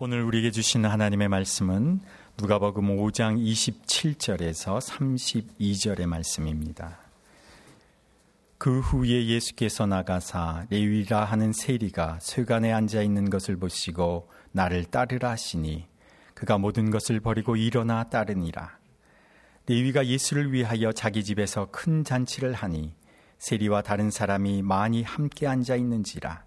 오늘 우리에게 주신 하나님의 말씀은 누가복음 5장 27절에서 32절의 말씀입니다. 그 후에 예수께서 나가사 레위라 하는 세리가 쇠관에 앉아 있는 것을 보시고 나를 따르라 하시니 그가 모든 것을 버리고 일어나 따르니라. 레위가 예수를 위하여 자기 집에서 큰 잔치를 하니 세리와 다른 사람이 많이 함께 앉아 있는지라.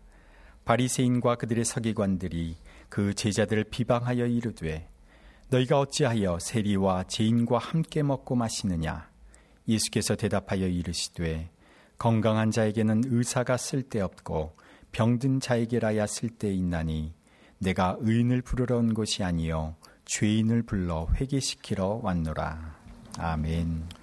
바리새인과 그들의 서기관들이 그 제자들을 비방하여 이르되 너희가 어찌하여 세리와 죄인과 함께 먹고 마시느냐 예수께서 대답하여 이르시되 건강한 자에게는 의사가 쓸데없고 병든 자에게라야 쓸데있나니 내가 의인을 부르러 온 것이 아니요 죄인을 불러 회개시키러 왔노라 아멘.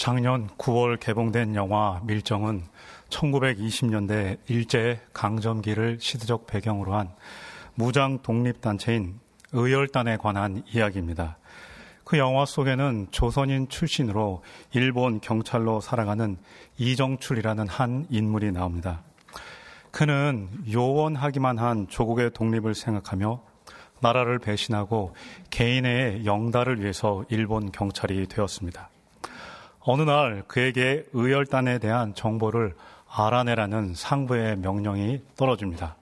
작년 9월 개봉된 영화 밀정은 1920년대 일제 강점기를 시대적 배경으로 한 무장 독립단체인 의열단에 관한 이야기입니다. 그 영화 속에는 조선인 출신으로 일본 경찰로 살아가는 이정출이라는 한 인물이 나옵니다. 그는 요원하기만 한 조국의 독립을 생각하며 나라를 배신하고 개인의 영달을 위해서 일본 경찰이 되었습니다. 어느 날 그에게 의열단에 대한 정보를 알아내라는 상부의 명령이 떨어집니다.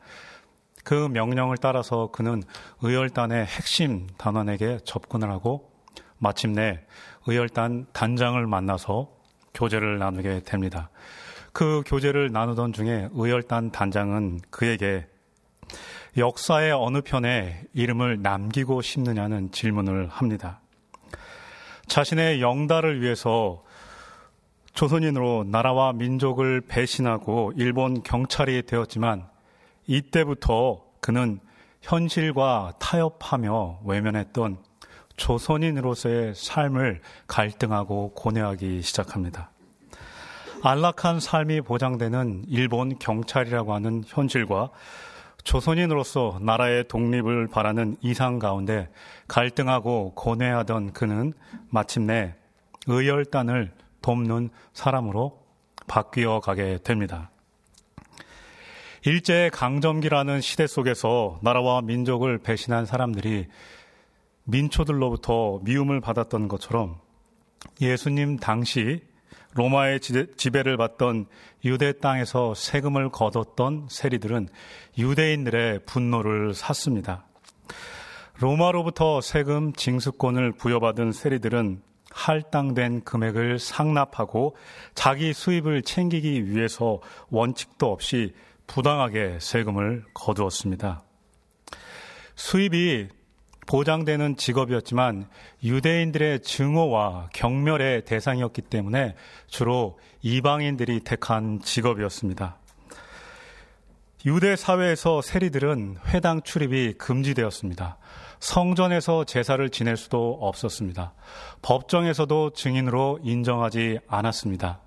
그 명령을 따라서 그는 의열단의 핵심 단원에게 접근을 하고 마침내 의열단 단장을 만나서 교제를 나누게 됩니다. 그 교제를 나누던 중에 의열단 단장은 그에게 역사의 어느 편에 이름을 남기고 싶느냐는 질문을 합니다. 자신의 영달을 위해서 조선인으로 나라와 민족을 배신하고 일본 경찰이 되었지만 이때부터 그는 현실과 타협하며 외면했던 조선인으로서의 삶을 갈등하고 고뇌하기 시작합니다. 안락한 삶이 보장되는 일본 경찰이라고 하는 현실과 조선인으로서 나라의 독립을 바라는 이상 가운데 갈등하고 고뇌하던 그는 마침내 의열단을 돕는 사람으로 바뀌어 가게 됩니다. 일제 강점기라는 시대 속에서 나라와 민족을 배신한 사람들이 민초들로부터 미움을 받았던 것처럼 예수님 당시 로마의 지배를 받던 유대 땅에서 세금을 거뒀던 세리들은 유대인들의 분노를 샀습니다. 로마로부터 세금 징수권을 부여받은 세리들은 할당된 금액을 상납하고 자기 수입을 챙기기 위해서 원칙도 없이 부당하게 세금을 거두었습니다. 수입이 보장되는 직업이었지만 유대인들의 증오와 경멸의 대상이었기 때문에 주로 이방인들이 택한 직업이었습니다. 유대 사회에서 세리들은 회당 출입이 금지되었습니다. 성전에서 제사를 지낼 수도 없었습니다. 법정에서도 증인으로 인정하지 않았습니다.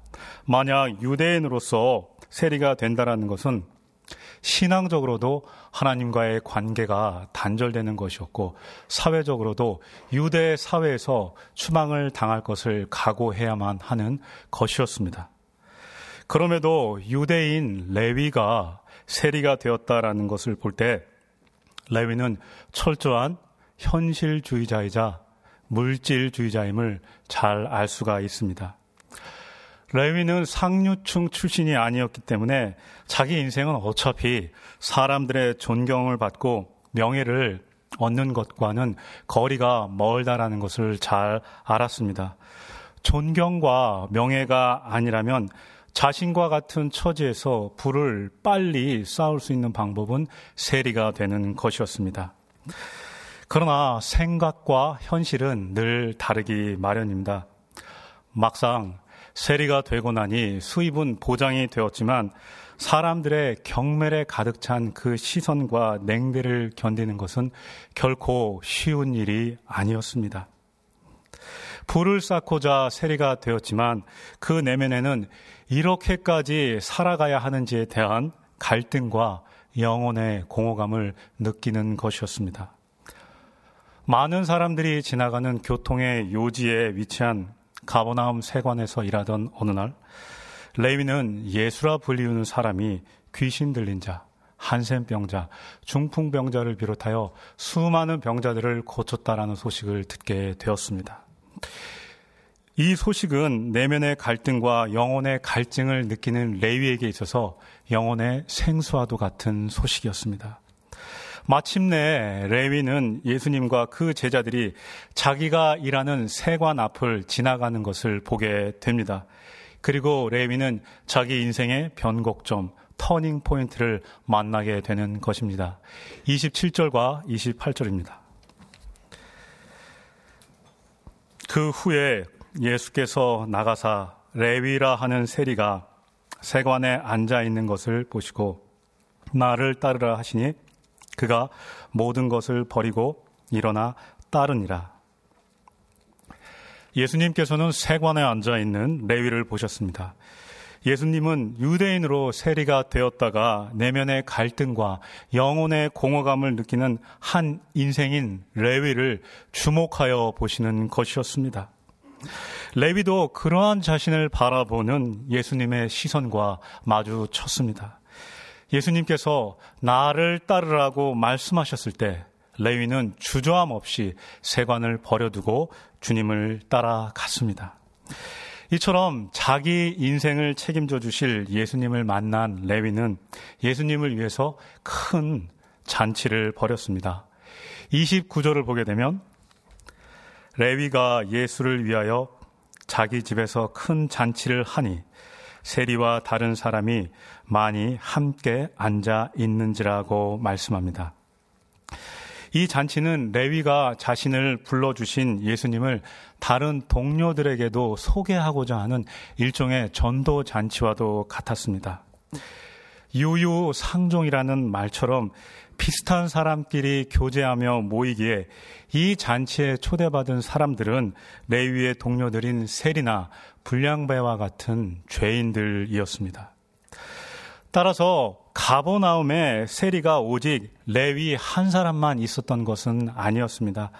만약 유대인으로서 세리가 된다라는 것은 신앙적으로도 하나님과의 관계가 단절되는 것이었고 사회적으로도 유대 사회에서 추방을 당할 것을 각오해야만 하는 것이었습니다. 그럼에도 유대인 레위가 세리가 되었다라는 것을 볼 때 레위는 철저한 현실주의자이자 물질주의자임을 잘 알 수가 있습니다. 레위는 상류층 출신이 아니었기 때문에 자기 인생은 어차피 사람들의 존경을 받고 명예를 얻는 것과는 거리가 멀다라는 것을 잘 알았습니다. 존경과 명예가 아니라면 자신과 같은 처지에서 불을 빨리 쌓을 수 있는 방법은 세리가 되는 것이었습니다. 그러나 생각과 현실은 늘 다르기 마련입니다. 막상 세리가 되고 나니 수입은 보장이 되었지만 사람들의 경멸에 가득 찬 그 시선과 냉대를 견디는 것은 결코 쉬운 일이 아니었습니다. 불을 쌓고자 세리가 되었지만 그 내면에는 이렇게까지 살아가야 하는지에 대한 갈등과 영혼의 공허감을 느끼는 것이었습니다. 많은 사람들이 지나가는 교통의 요지에 위치한 가버나움 세관에서 일하던 어느 날 레위는 예수라 불리우는 사람이 귀신 들린 자, 한센병자, 중풍병자를 비롯하여 수많은 병자들을 고쳤다라는 소식을 듣게 되었습니다. 이 소식은 내면의 갈등과 영혼의 갈증을 느끼는 레위에게 있어서 영혼의 생수와도 같은 소식이었습니다. 마침내 레위는 예수님과 그 제자들이 자기가 일하는 세관 앞을 지나가는 것을 보게 됩니다. 그리고 레위는 자기 인생의 변곡점, 터닝 포인트를 만나게 되는 것입니다. 27절과 28절입니다. 그 후에 예수께서 나가사 레위라 하는 세리가 세관에 앉아 있는 것을 보시고 나를 따르라 하시니 그가 모든 것을 버리고 일어나 따르니라. 예수님께서는 세관에 앉아 있는 레위를 보셨습니다. 예수님은 유대인으로 세리가 되었다가 내면의 갈등과 영혼의 공허감을 느끼는 한 인생인 레위를 주목하여 보시는 것이었습니다. 레위도 그러한 자신을 바라보는 예수님의 시선과 마주쳤습니다. 예수님께서 나를 따르라고 말씀하셨을 때 레위는 주저함 없이 세관을 버려두고 주님을 따라갔습니다. 이처럼 자기 인생을 책임져 주실 예수님을 만난 레위는 예수님을 위해서 큰 잔치를 벌였습니다. 29절을 보게 되면 레위가 예수를 위하여 자기 집에서 큰 잔치를 하니 세리와 다른 사람이 많이 함께 앉아 있는지라고 말씀합니다. 이 잔치는 레위가 자신을 불러주신 예수님을 다른 동료들에게도 소개하고자 하는 일종의 전도 잔치와도 같았습니다. 유유상종이라는 말처럼 비슷한 사람끼리 교제하며 모이기에 이 잔치에 초대받은 사람들은 레위의 동료들인 셀이나 불량배와 같은 죄인들이었습니다. 따라서 가보나움에 세리가 오직 레위 한 사람만 있었던 것은 아니었습니다.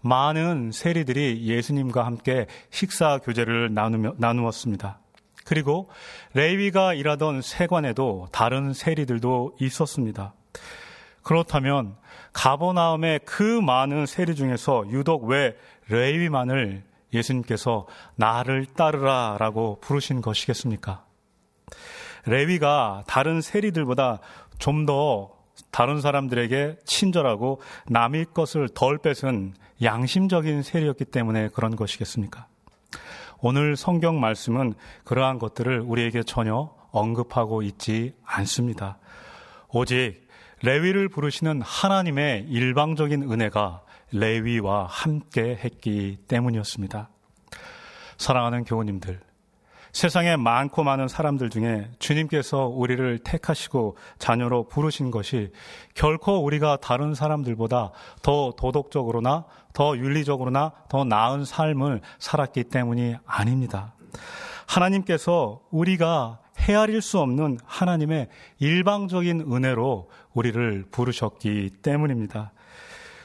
많은 세리들이 예수님과 함께 식사 교제를 나누며, 나누었습니다. 그리고 레위가 일하던 세관에도 다른 세리들도 있었습니다. 그렇다면 가보나움의 그 많은 세리 중에서 유독 왜 레위만을 예수님께서 나를 따르라라고 부르신 것이겠습니까? 레위가 다른 세리들보다 좀 더 다른 사람들에게 친절하고 남의 것을 덜 뺏은 양심적인 세리였기 때문에 그런 것이겠습니까? 오늘 성경 말씀은 그러한 것들을 우리에게 전혀 언급하고 있지 않습니다. 오직 레위를 부르시는 하나님의 일방적인 은혜가 레위와 함께 했기 때문이었습니다. 사랑하는 교우님들, 세상에 많고 많은 사람들 중에 주님께서 우리를 택하시고 자녀로 부르신 것이 결코 우리가 다른 사람들보다 더 도덕적으로나 더 윤리적으로나 더 나은 삶을 살았기 때문이 아닙니다. 하나님께서 우리가 헤아릴 수 없는 하나님의 일방적인 은혜로 우리를 부르셨기 때문입니다.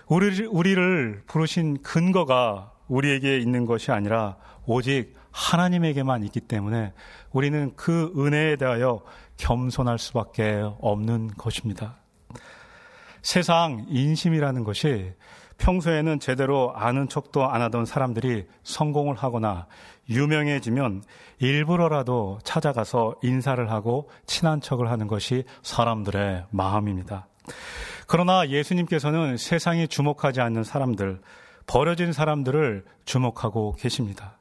우리, 우리를 부르신 근거가 우리에게 있는 것이 아니라 오직 하나님에게만 있기 때문에 우리는 그 은혜에 대하여 겸손할 수밖에 없는 것입니다. 세상 인심이라는 것이 평소에는 제대로 아는 척도 안 하던 사람들이 성공을 하거나 유명해지면 일부러라도 찾아가서 인사를 하고 친한 척을 하는 것이 사람들의 마음입니다. 그러나 예수님께서는 세상이 주목하지 않는 사람들, 버려진 사람들을 주목하고 계십니다.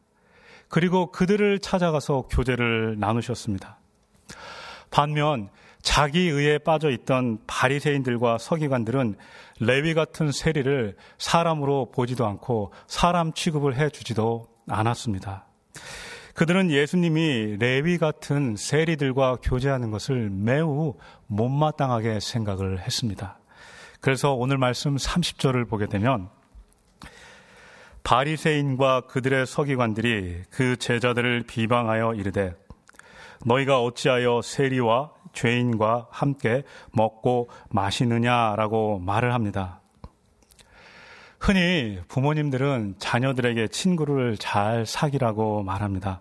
그리고 그들을 찾아가서 교제를 나누셨습니다. 반면 자기 의에 빠져 있던 바리새인들과 서기관들은 레위 같은 세리를 사람으로 보지도 않고 사람 취급을 해 주지도 않았습니다. 그들은 예수님이 레위 같은 세리들과 교제하는 것을 매우 못마땅하게 생각을 했습니다. 그래서 오늘 말씀 30절을 보게 되면 바리새인과 그들의 서기관들이 그 제자들을 비방하여 이르되 너희가 어찌하여 세리와 죄인과 함께 먹고 마시느냐라고 말을 합니다. 흔히 부모님들은 자녀들에게 친구를 잘 사귀라고 말합니다.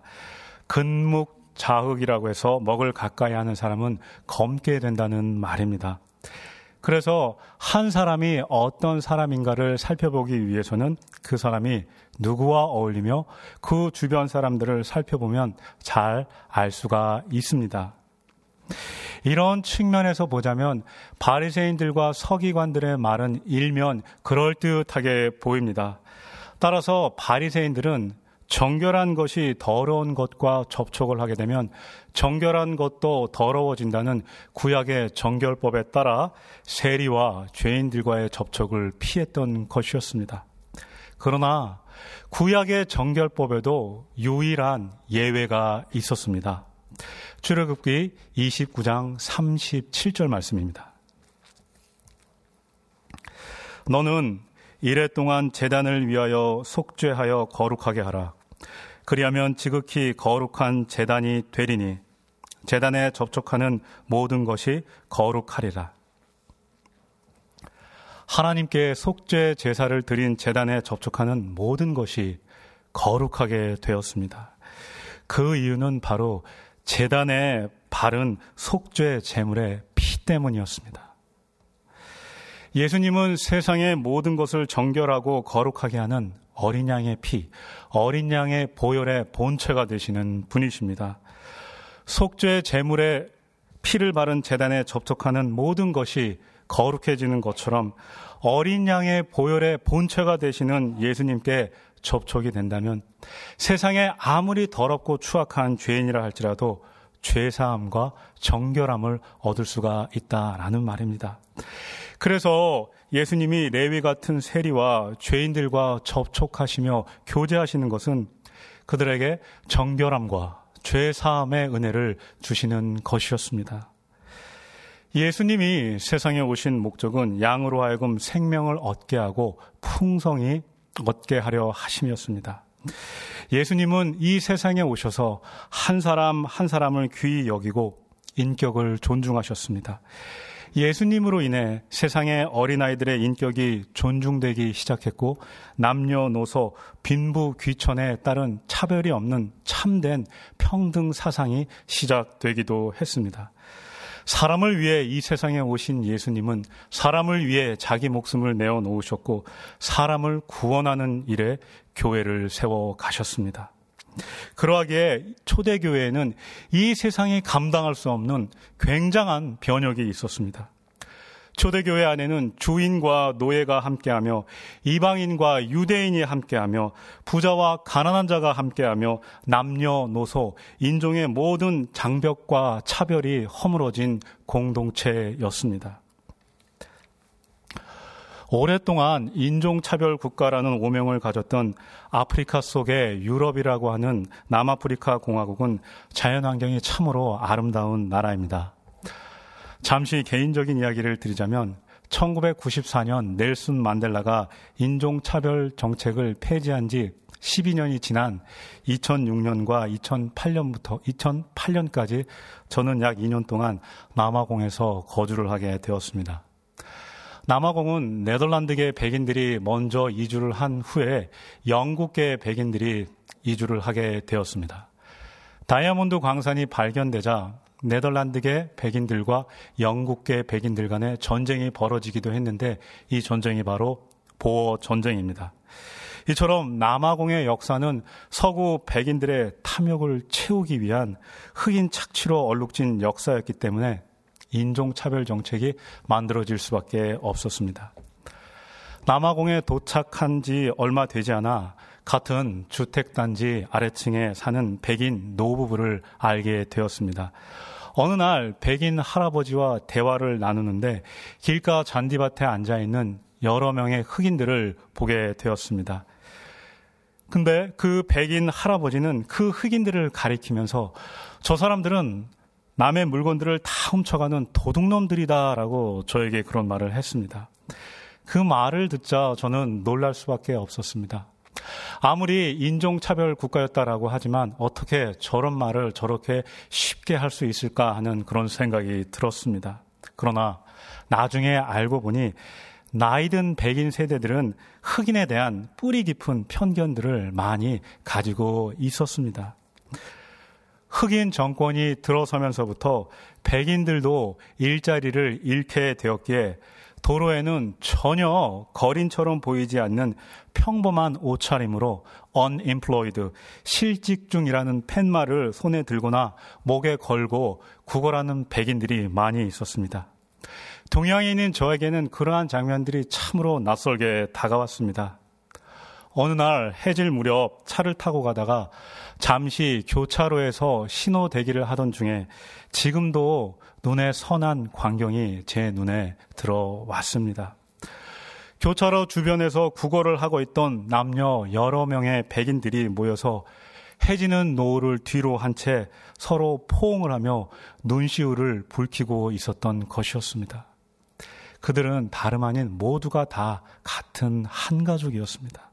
근묵 자흑이라고 해서 먹을 가까이 하는 사람은 검게 된다는 말입니다. 그래서 한 사람이 어떤 사람인가를 살펴보기 위해서는 그 사람이 누구와 어울리며 그 주변 사람들을 살펴보면 잘 알 수가 있습니다. 이런 측면에서 보자면 바리새인들과 서기관들의 말은 일면 그럴듯하게 보입니다. 따라서 바리새인들은 정결한 것이 더러운 것과 접촉을 하게 되면 정결한 것도 더러워진다는 구약의 정결법에 따라 세리와 죄인들과의 접촉을 피했던 것이었습니다. 그러나 구약의 정결법에도 유일한 예외가 있었습니다. 출애굽기 29장 37절 말씀입니다. 너는 이래 동안 재단을 위하여 속죄하여 거룩하게 하라. 그리하면 지극히 거룩한 재단이 되리니 재단에 접촉하는 모든 것이 거룩하리라. 하나님께 속죄 제사를 드린 재단에 접촉하는 모든 것이 거룩하게 되었습니다. 그 이유는 바로 재단에 바른 속죄 제물의 피 때문이었습니다. 예수님은 세상의 모든 것을 정결하고 거룩하게 하는 어린 양의 피, 어린 양의 보혈의 본체가 되시는 분이십니다. 속죄 제물의 피를 바른 재단에 접촉하는 모든 것이 거룩해지는 것처럼 어린 양의 보혈의 본체가 되시는 예수님께 접촉이 된다면 세상에 아무리 더럽고 추악한 죄인이라 할지라도 죄사함과 정결함을 얻을 수가 있다라는 말입니다. 그래서 예수님이 레위 같은 세리와 죄인들과 접촉하시며 교제하시는 것은 그들에게 정결함과 죄사함의 은혜를 주시는 것이었습니다. 예수님이 세상에 오신 목적은 양으로 하여금 생명을 얻게 하고 풍성히 얻게 하려 하심이었습니다. 예수님은 이 세상에 오셔서 한 사람 한 사람을 귀히 여기고 인격을 존중하셨습니다. 예수님으로 인해 세상의 어린아이들의 인격이 존중되기 시작했고 남녀노소 빈부 귀천에 따른 차별이 없는 참된 평등 사상이 시작되기도 했습니다. 사람을 위해 이 세상에 오신 예수님은 사람을 위해 자기 목숨을 내어 놓으셨고 사람을 구원하는 일에 교회를 세워 가셨습니다. 그러하기에 초대교회에는 이 세상이 감당할 수 없는 굉장한 변혁이 있었습니다. 초대교회 안에는 주인과 노예가 함께하며 이방인과 유대인이 함께하며 부자와 가난한 자가 함께하며 남녀노소 인종의 모든 장벽과 차별이 허물어진 공동체였습니다. 오랫동안 인종차별 국가라는 오명을 가졌던 아프리카 속의 유럽이라고 하는 남아프리카 공화국은 자연환경이 참으로 아름다운 나라입니다. 잠시 개인적인 이야기를 드리자면 1994년 넬슨 만델라가 인종차별 정책을 폐지한 지 12년이 지난 2006년과 2008년부터 2008년까지 저는 약 2년 동안 남아공에서 거주를 하게 되었습니다. 남아공은 네덜란드계 백인들이 먼저 이주를 한 후에 영국계 백인들이 이주를 하게 되었습니다. 다이아몬드 광산이 발견되자 네덜란드계 백인들과 영국계 백인들 간의 전쟁이 벌어지기도 했는데 이 전쟁이 바로 보어 전쟁입니다. 이처럼 남아공의 역사는 서구 백인들의 탐욕을 채우기 위한 흑인 착취로 얼룩진 역사였기 때문에 인종차별 정책이 만들어질 수밖에 없었습니다. 남아공에 도착한 지 얼마 되지 않아 같은 주택단지 아래층에 사는 백인 노부부를 알게 되었습니다. 어느 날 백인 할아버지와 대화를 나누는데 길가 잔디밭에 앉아 있는 여러 명의 흑인들을 보게 되었습니다. 근데 그 백인 할아버지는 그 흑인들을 가리키면서 저 사람들은 남의 물건들을 다 훔쳐가는 도둑놈들이다라고 저에게 그런 말을 했습니다. 그 말을 듣자 저는 놀랄 수밖에 없었습니다. 아무리 인종차별 국가였다라고 하지만 어떻게 저런 말을 저렇게 쉽게 할 수 있을까 하는 그런 생각이 들었습니다. 그러나 나중에 알고 보니 나이든 백인 세대들은 흑인에 대한 뿌리 깊은 편견들을 많이 가지고 있었습니다. 흑인 정권이 들어서면서부터 백인들도 일자리를 잃게 되었기에 도로에는 전혀 거린처럼 보이지 않는 평범한 옷차림으로 unemployed, 실직 중이라는 팻말을 손에 들거나 목에 걸고 구걸하는 백인들이 많이 있었습니다. 동양인인 저에게는 그러한 장면들이 참으로 낯설게 다가왔습니다. 어느 날 해질 무렵 차를 타고 가다가 잠시 교차로에서 신호 대기를 하던 중에 지금도 눈에 선한 광경이 제 눈에 들어왔습니다. 교차로 주변에서 구걸을 하고 있던 남녀 여러 명의 백인들이 모여서 해지는 노을을 뒤로 한 채 서로 포옹을 하며 눈시울을 붉히고 있었던 것이었습니다. 그들은 다름 아닌 모두가 다 같은 한 가족이었습니다.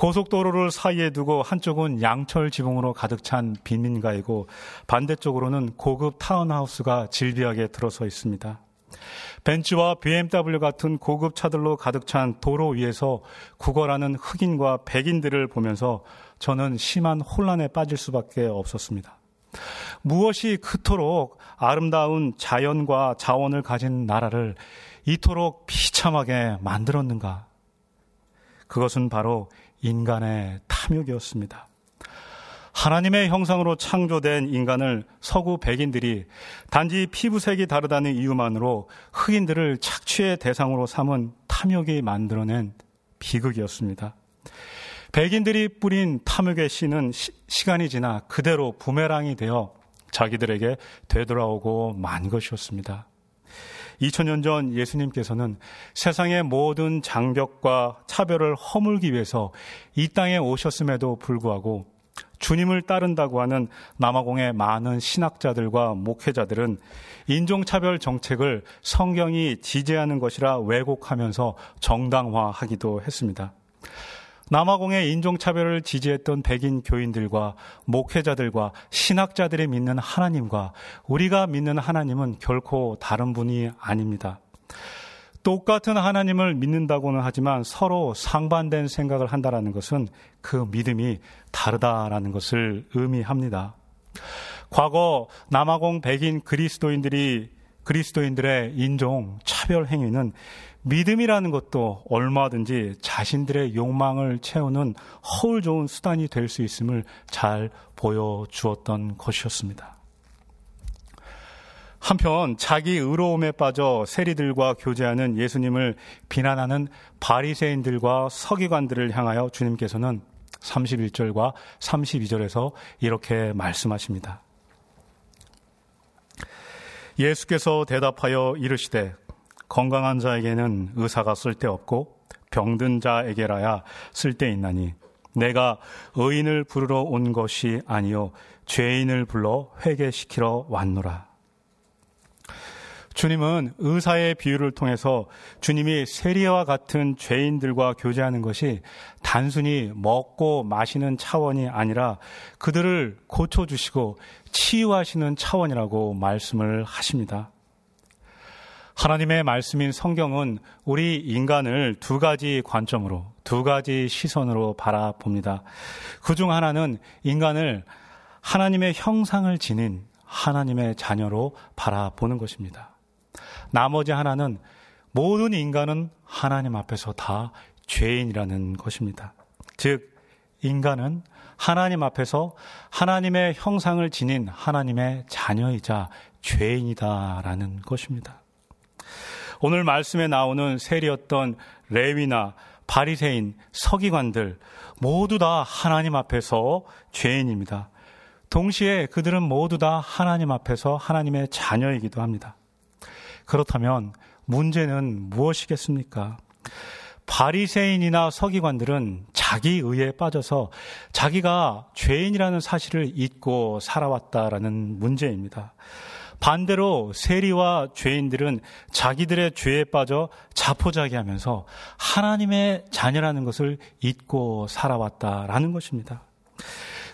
고속도로를 사이에 두고 한쪽은 양철 지붕으로 가득 찬 빈민가이고 반대쪽으로는 고급 타운하우스가 질비하게 들어서 있습니다. 벤츠와 BMW 같은 고급 차들로 가득 찬 도로 위에서 구걸하는 흑인과 백인들을 보면서 저는 심한 혼란에 빠질 수밖에 없었습니다. 무엇이 그토록 아름다운 자연과 자원을 가진 나라를 이토록 비참하게 만들었는가? 그것은 바로 인간의 탐욕이었습니다. 하나님의 형상으로 창조된 인간을 서구 백인들이 단지 피부색이 다르다는 이유만으로 흑인들을 착취의 대상으로 삼은 탐욕이 만들어낸 비극이었습니다. 백인들이 뿌린 탐욕의 씨는 시, 간이 지나 그대로 부메랑이 되어 자기들에게 되돌아오고 만 것이었습니다. 2000년 전 예수님께서는 세상의 모든 장벽과 차별을 허물기 위해서 이 땅에 오셨음에도 불구하고 주님을 따른다고 하는 남아공의 많은 신학자들과 목회자들은 인종차별 정책을 성경이 지지하는 것이라 왜곡하면서 정당화하기도 했습니다. 남아공의 인종차별을 지지했던 백인 교인들과 목회자들과 신학자들이 믿는 하나님과 우리가 믿는 하나님은 결코 다른 분이 아닙니다. 똑같은 하나님을 믿는다고는 하지만 서로 상반된 생각을 한다라는 것은 그 믿음이 다르다라는 것을 의미합니다. 과거 남아공 백인 그리스도인들이 그리스도인들의 인종 차별 행위는 믿음이라는 것도 얼마든지 자신들의 욕망을 채우는 허울 좋은 수단이 될 수 있음을 잘 보여주었던 것이었습니다. 한편 자기 의로움에 빠져 세리들과 교제하는 예수님을 비난하는 바리새인들과 서기관들을 향하여 주님께서는 31절과 32절에서 이렇게 말씀하십니다. 예수께서 대답하여 이르시되 건강한 자에게는 의사가 쓸데없고 병든 자에게라야 쓸데있나니 내가 의인을 부르러 온 것이 아니요 죄인을 불러 회개시키러 왔노라. 주님은 의사의 비유를 통해서 주님이 세리와 같은 죄인들과 교제하는 것이 단순히 먹고 마시는 차원이 아니라 그들을 고쳐주시고 치유하시는 차원이라고 말씀을 하십니다. 하나님의 말씀인 성경은 우리 인간을 두 가지 관점으로, 두 가지 시선으로 바라봅니다. 그 중 하나는 인간을 하나님의 형상을 지닌 하나님의 자녀로 바라보는 것입니다. 나머지 하나는 모든 인간은 하나님 앞에서 다 죄인이라는 것입니다. 즉, 인간은 하나님 앞에서 하나님의 형상을 지닌 하나님의 자녀이자 죄인이다라는 것입니다. 오늘 말씀에 나오는 세리였던 레위나 바리새인, 서기관들 모두 다 하나님 앞에서 죄인입니다. 동시에 그들은 모두 다 하나님 앞에서 하나님의 자녀이기도 합니다. 그렇다면 문제는 무엇이겠습니까? 바리새인이나 서기관들은 자기 의에 빠져서 자기가 죄인이라는 사실을 잊고 살아왔다라는 문제입니다. 반대로 세리와 죄인들은 자기들의 죄에 빠져 자포자기하면서 하나님의 자녀라는 것을 잊고 살아왔다라는 것입니다.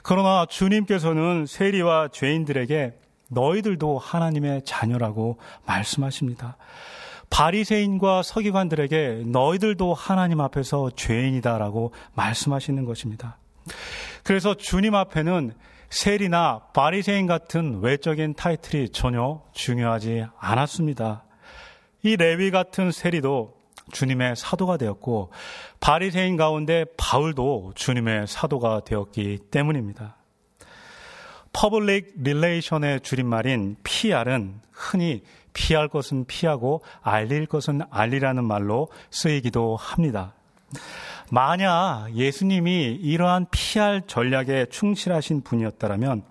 그러나 주님께서는 세리와 죄인들에게 너희들도 하나님의 자녀라고 말씀하십니다. 바리새인과 서기관들에게 너희들도 하나님 앞에서 죄인이다라고 말씀하시는 것입니다. 그래서 주님 앞에는 세리나 바리새인 같은 외적인 타이틀이 전혀 중요하지 않았습니다. 이 레위 같은 세리도 주님의 사도가 되었고 바리새인 가운데 바울도 주님의 사도가 되었기 때문입니다. public relation의 줄임말인 PR은 흔히 피할 것은 피하고 알릴 것은 알리라는 말로 쓰이기도 합니다. 만약 예수님이 이러한 PR 전략에 충실하신 분이었다면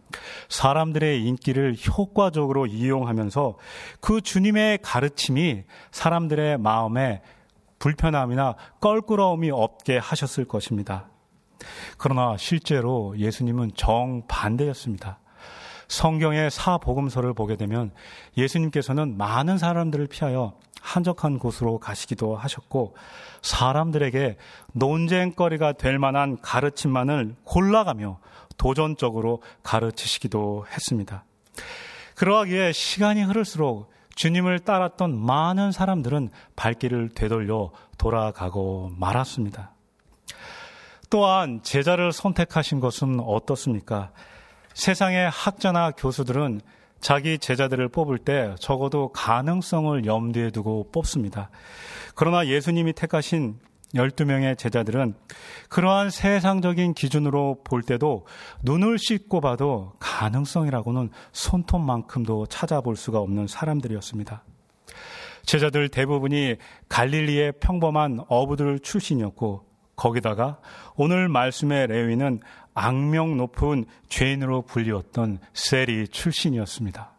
사람들의 인기를 효과적으로 이용하면서 그 주님의 가르침이 사람들의 마음에 불편함이나 껄끄러움이 없게 하셨을 것입니다. 그러나 실제로 예수님은 정반대였습니다. 성경의 사복음서를 보게 되면 예수님께서는 많은 사람들을 피하여 한적한 곳으로 가시기도 하셨고 사람들에게 논쟁거리가 될 만한 가르침만을 골라가며 도전적으로 가르치시기도 했습니다. 그러하기에 시간이 흐를수록 주님을 따랐던 많은 사람들은 발길을 되돌려 돌아가고 말았습니다. 또한 제자를 선택하신 것은 어떻습니까? 세상의 학자나 교수들은 자기 제자들을 뽑을 때 적어도 가능성을 염두에 두고 뽑습니다. 그러나 예수님이 택하신 12명의 제자들은 그러한 세상적인 기준으로 볼 때도 눈을 씻고 봐도 가능성이라고는 손톱만큼도 찾아볼 수가 없는 사람들이었습니다. 제자들 대부분이 갈릴리의 평범한 어부들 출신이었고 거기다가 오늘 말씀의 레위는 악명 높은 죄인으로 불리웠던 세리 출신이었습니다.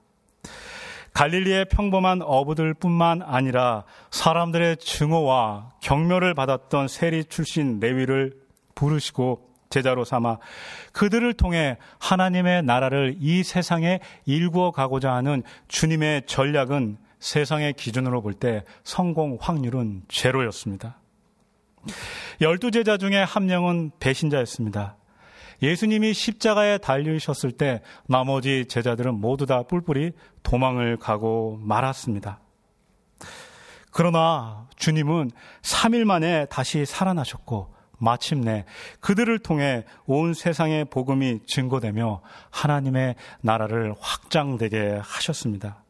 갈릴리의 평범한 어부들뿐만 아니라 사람들의 증오와 경멸을 받았던 세리 출신 레위를 부르시고 제자로 삼아 그들을 통해 하나님의 나라를 이 세상에 일구어 가고자 하는 주님의 전략은 세상의 기준으로 볼 때 성공 확률은 제로였습니다. 열두 제자 중에 한 명은 배신자였습니다. 예수님이 십자가에 달리셨을 때 나머지 제자들은 모두 다 뿔뿔이 도망을 가고 말았습니다. 그러나 주님은 3일 만에 다시 살아나셨고 마침내 그들을 통해 온 세상의 복음이 증거되며 하나님의 나라를 확장되게 하셨습니다.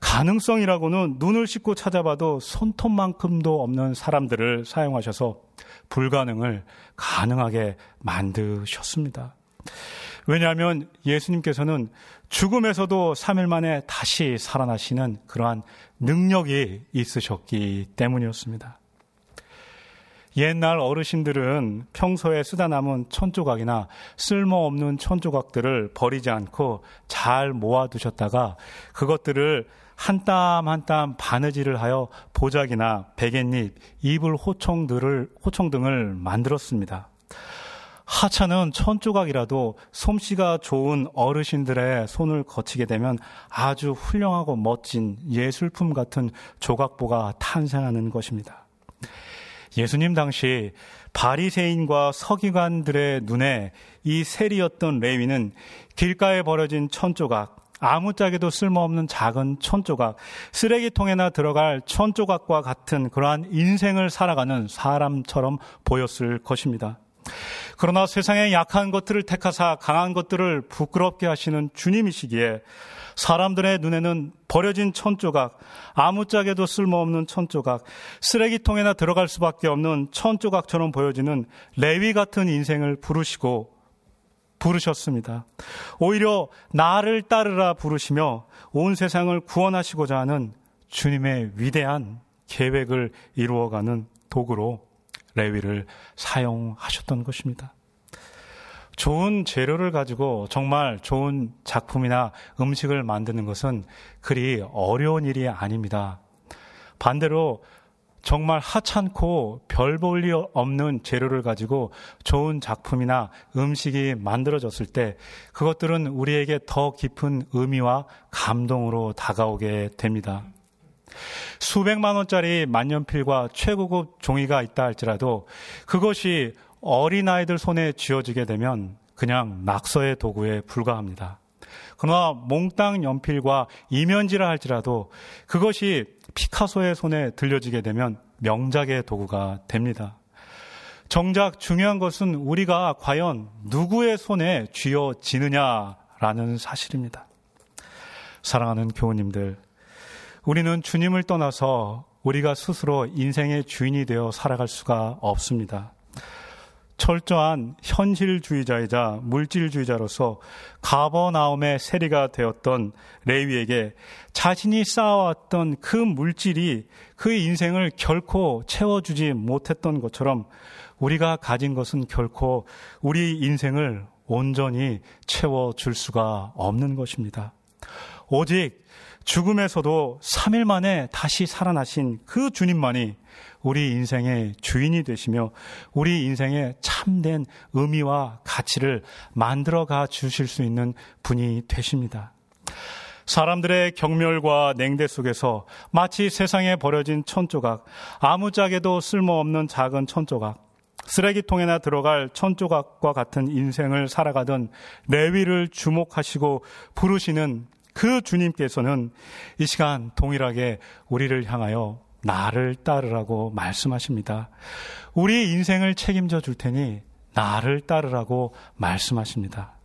가능성이라고는 눈을 씻고 찾아봐도 손톱만큼도 없는 사람들을 사용하셔서 불가능을 가능하게 만드셨습니다. 왜냐하면 예수님께서는 죽음에서도 3일 만에 다시 살아나시는 그러한 능력이 있으셨기 때문이었습니다. 옛날 어르신들은 평소에 쓰다 남은 천조각이나 쓸모없는 천조각들을 버리지 않고 잘 모아두셨다가 그것들을 한 땀 한 땀 바느질을 하여 보자기나 베갯잎, 이불 호청들을 호청 등을 만들었습니다. 하찮은 천 조각이라도 솜씨가 좋은 어르신들의 손을 거치게 되면 아주 훌륭하고 멋진 예술품 같은 조각보가 탄생하는 것입니다. 예수님 당시 바리새인과 서기관들의 눈에 이 세리였던 레위는 길가에 버려진 천 조각, 아무짝에도 쓸모없는 작은 천조각, 쓰레기통에나 들어갈 천조각과 같은 그러한 인생을 살아가는 사람처럼 보였을 것입니다. 그러나 세상의 약한 것들을 택하사 강한 것들을 부끄럽게 하시는 주님이시기에 사람들의 눈에는 버려진 천조각, 아무짝에도 쓸모없는 천조각, 쓰레기통에나 들어갈 수밖에 없는 천조각처럼 보여지는 레위 같은 인생을 부르시고 부르셨습니다. 오히려 나를 따르라 부르시며 온 세상을 구원하시고자 하는 주님의 위대한 계획을 이루어가는 도구로 레위를 사용하셨던 것입니다. 좋은 재료를 가지고 정말 좋은 작품이나 음식을 만드는 것은 그리 어려운 일이 아닙니다. 반대로 정말 하찮고 별 볼 일 없는 재료를 가지고 좋은 작품이나 음식이 만들어졌을 때 그것들은 우리에게 더 깊은 의미와 감동으로 다가오게 됩니다. 수백만 원짜리 만년필과 최고급 종이가 있다 할지라도 그것이 어린아이들 손에 쥐어지게 되면 그냥 낙서의 도구에 불과합니다. 그러나 몽땅 연필과 이면지라 할지라도 그것이 피카소의 손에 들려지게 되면 명작의 도구가 됩니다. 정작 중요한 것은 우리가 과연 누구의 손에 쥐어지느냐라는 사실입니다. 사랑하는 교우님들, 우리는 주님을 떠나서 우리가 스스로 인생의 주인이 되어 살아갈 수가 없습니다. 철저한 현실주의자이자 물질주의자로서 가버나움의 세리가 되었던 레위에게 자신이 쌓아왔던 그 물질이 그 인생을 결코 채워주지 못했던 것처럼 우리가 가진 것은 결코 우리 인생을 온전히 채워줄 수가 없는 것입니다. 오직 죽음에서도 3일 만에 다시 살아나신 그 주님만이 우리 인생의 주인이 되시며 우리 인생의 참된 의미와 가치를 만들어 가 주실 수 있는 분이 되십니다. 사람들의 경멸과 냉대 속에서 마치 세상에 버려진 천조각, 아무짝에도 쓸모없는 작은 천조각, 쓰레기통에나 들어갈 천조각과 같은 인생을 살아가던 레위를 주목하시고 부르시는 그 주님께서는 이 시간 동일하게 우리를 향하여 나를 따르라고 말씀하십니다. 우리 인생을 책임져 줄 테니 나를 따르라고 말씀하십니다.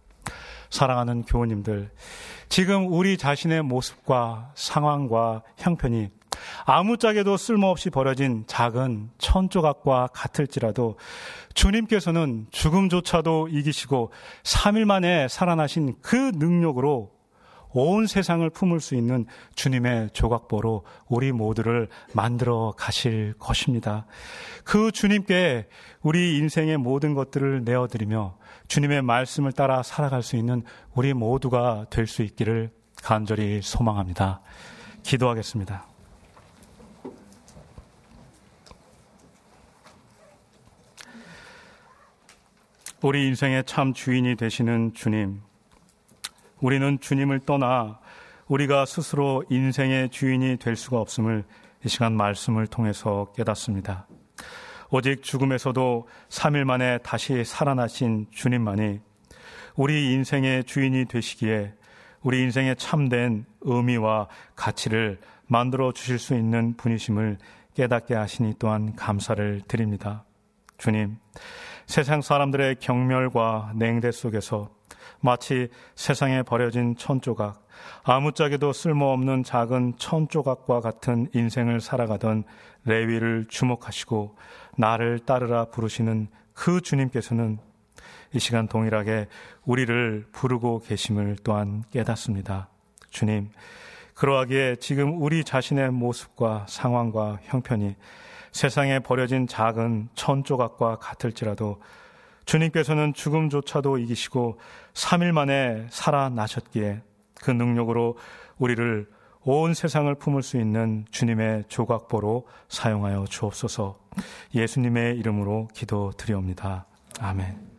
사랑하는 교우님들, 지금 우리 자신의 모습과 상황과 형편이 아무짝에도 쓸모없이 버려진 작은 천 조각과 같을지라도 주님께서는 죽음조차도 이기시고 3일 만에 살아나신 그 능력으로 온 세상을 품을 수 있는 주님의 조각보로 우리 모두를 만들어 가실 것입니다. 그 주님께 우리 인생의 모든 것들을 내어드리며 주님의 말씀을 따라 살아갈 수 있는 우리 모두가 될 수 있기를 간절히 소망합니다. 기도하겠습니다. 우리 인생의 참 주인이 되시는 주님, 우리는 주님을 떠나 우리가 스스로 인생의 주인이 될 수가 없음을 이 시간 말씀을 통해서 깨닫습니다. 오직 죽음에서도 3일 만에 다시 살아나신 주님만이 우리 인생의 주인이 되시기에 우리 인생의 참된 의미와 가치를 만들어 주실 수 있는 분이심을 깨닫게 하시니 또한 감사를 드립니다. 주님, 세상 사람들의 경멸과 냉대 속에서 마치 세상에 버려진 천 조각, 아무짝에도 쓸모없는 작은 천 조각과 같은 인생을 살아가던 레위를 주목하시고 나를 따르라 부르시는 그 주님께서는 이 시간 동일하게 우리를 부르고 계심을 또한 깨닫습니다. 주님, 그러하기에 지금 우리 자신의 모습과 상황과 형편이 세상에 버려진 작은 천 조각과 같을지라도 주님께서는 죽음조차도 이기시고 3일 만에 살아나셨기에 그 능력으로 우리를 온 세상을 품을 수 있는 주님의 조각보로 사용하여 주옵소서 예수님의 이름으로 기도 드리옵니다. 아멘.